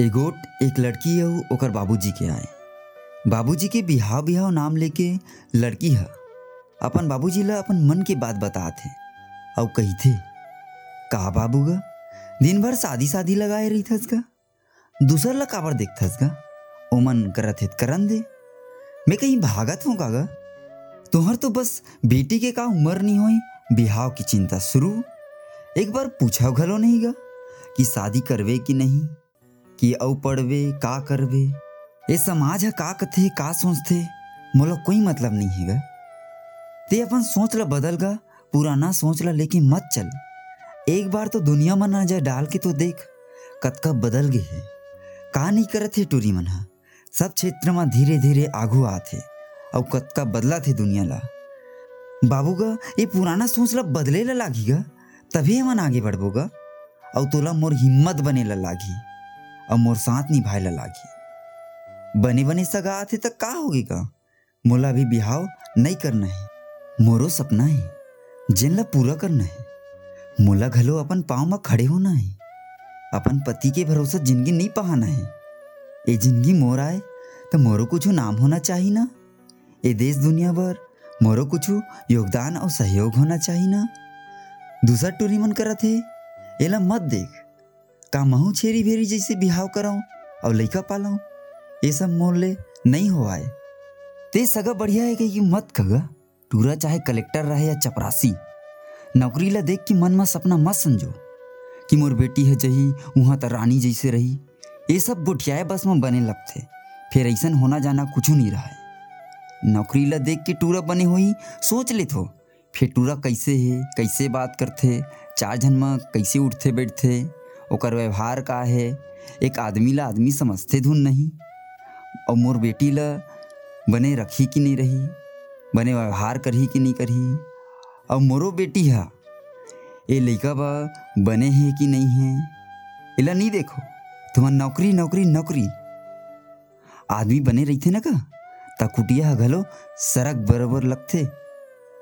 एगोट एक लड़की अउ ओकर बाबूजी के आए। बाबूजी के बिहाव बिहाव नाम लेके लड़की है। अपन बाबूजी ला अपन मन के बात बतात। हे अउ कहिथे का बाबू गा? दिन भर शादी शादी लगाए रहिथस का दूसर ला काबर देखथस का ओमन करत हे त करन दे। मैं कहीं भागत हूँ का गा? तुहर तो बस बेटी के का उम्र नहीं होई, बिहाव की चिंता शुरू एक बार पूछा घलो नहीं गा कि शादी करवे कि नहीं? कि अउ पढ़वे, का करवे ये समाज ह का कथे, का सोचथे, मोला कोई मतलब नहीं है गा। ते अपन सोच ला बदल गा, पुराना सोच ला लेके मत चल। एक बार तो दुनिया में नज़र डाल के तो देख, कतका बदल गे है। का नहीं करत हे टूरी मन ह। सब क्षेत्र में धीरे धीरे आघू आथे अउ कतका बदला थे दुनिया ला। बाबू गा ये पुराना सोच ला बदले ला लागी गा, तभी हमन आगे बढ़बो गा। अउ तोला मोर हिम्मत बने ला लागी और मोर साथ निभाए लागी। बने बने सगा आथे त का होगी का? मोला भी बिहाव नहीं करना है। मोरो सपना है जिन ला पूरा करना है। मोला घलो अपन पाँव में खड़े होना है। अपन पति के भरोसा ज़िंदगी नहीं पहाना है। ये ज़िंदगी मोर आए तो मोरो कुछ नाम होना चाहिए ना। ये देश दुनिया भर, मोरो कुछ योगदान और सहयोग होना चाहिए ना। दूसरा टूरी मन करत है, एला मत देख। का महू छेरी भेरी जैसे बिहाव कराऊं और लइका पालाऊं, ये सब मोर ले नहीं हो आए। ते सगा बढ़िया है कि मत खगा टूरा चाहे कलेक्टर रहे या चपरासी। नौकरी ला देख के मन में सपना मत समझो कि मोर बेटी है जही, वहाँ त रानी जैसे रही। ये सब बुठियाए बस में बने लगते फिर ऐसा होना जाना कुछ नहीं रहा है। नौकरी ला देख के टूरा बने हुई, सोच ले थो फिर टूरा कैसे है, कैसे बात करते चार जन में कैसे उठते बैठते ओकर व्यवहार का है। एक आदमी ला आदमी समझते धुन नहीं। और मोर बेटी ला बने रखी कि नहीं रही? बने व्यवहार करही कि नहीं करही और मोरो बेटी हा ये लड़का बा बने है कि नहीं है? इला नहीं देखो? तुम्हार नौकरी नौकरी नौकरी। आदमी बने रही थे ना का? ता कुटिया घलो सरक बराबर लगथे।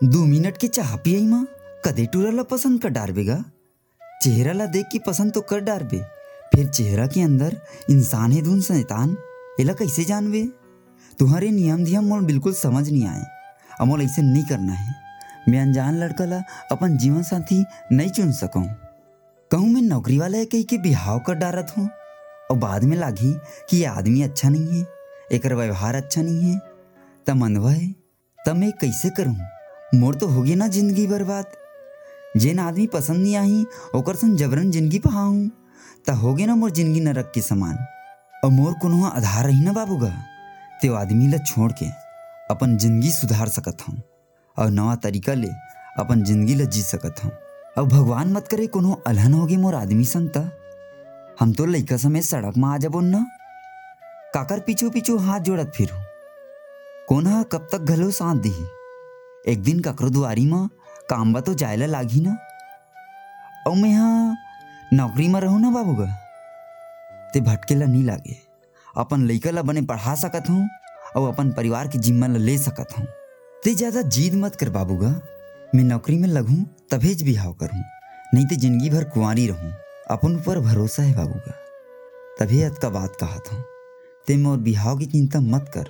दो मिनट के चाह पियई माँ कदे टूरा ला पसंद कर डारबेगा चेहरा ला देख के पसंद तो कर डारबे फिर चेहरा के अंदर इंसान है धुन शैतान, एला कैसे जानबे तुम्हारे नियम धियम मोल बिल्कुल समझ नहीं आए। अमोल ऐसे नहीं करना है। मैं अनजान लड़का ला अपन जीवन साथी नहीं चुन सकूँ। कहूँ मैं नौकरी वाला है कहीं के बिहाव कर डारत हूँ। और बाद में लागी कि ये आदमी अच्छा नहीं है एक व्यवहार अच्छा नहीं है। तब मनवा है तब मैं कैसे करूँ? मोर तो होगी ना ज़िंदगी बर्बाद। जेन आदमी पसंद नहीं आई, ओकर संग जबरन ज़िंदगी पहाऊँ त होगे ना मोर ज़िंदगी नरक के समान। और मोर कोनो आधार रही ना बाबूगा? ते आदमी ला छोड़ के अपन ज़िंदगी सुधार सकत हूँ, और नवा तरीका ले अपन ज़िंदगी ला जी सकत हूँ। अब भगवान मत करे कोनो अलहन होगी मोर आदमी संग त। हम तो लइका समय सड़क में आ जाबो न। काकर पीछू पीछू हाथ जोड़त फिरू? कौन कब तक घलो साथ दिही? एक दिन ककरो दुआरी में काम बा तो जायला लागी ना? और मैं यहाँ नौकरी में रहूँ ना बाबूगा ते भटकेला नहीं लागे। अपन लइका ला बने पढ़ा सकत हूँ और अपन परिवार की जिम्मा ला ले सकत हूँ। ते ज़्यादा जीद मत कर बाबूगा मैं नौकरी में लगूँ, तभेज बिहाव करूँ। नहीं तो ज़िंदगी भर कुंवारी रहूँ। अपन ऊपर भरोसा है बाबूगा तभी अत का बात कहा था ते मोर बिहाव की चिंता मत कर।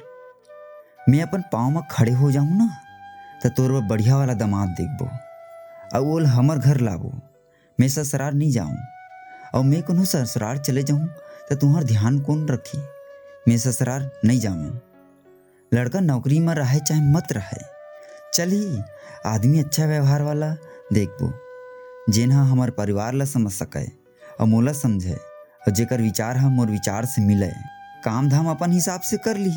मैं अपन पाँव में खड़े हो जाऊँ ना? तो तोर बर बढ़िया वाला दामाद देखबो। और वो हमर घर लाबो। मैं ससुराल नहीं जाऊँ। और मैं कोनो ससुराल चले जाऊँ तो तुम्हार ध्यान कौन रखी? मैं ससुराल नहीं जाऊँ। लड़का नौकरी में रहे चाहे मत रहे। चली आदमी अच्छा व्यवहार वाला देखबो। जेन हा हमार परिवार ला समझ सके, और मोला समझे, और जेकर विचार हा मोर विचार से मिले काम धाम अपन हिसाब से कर ली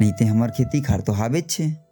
नहीं ते हमार खेती खार तो हावे छे।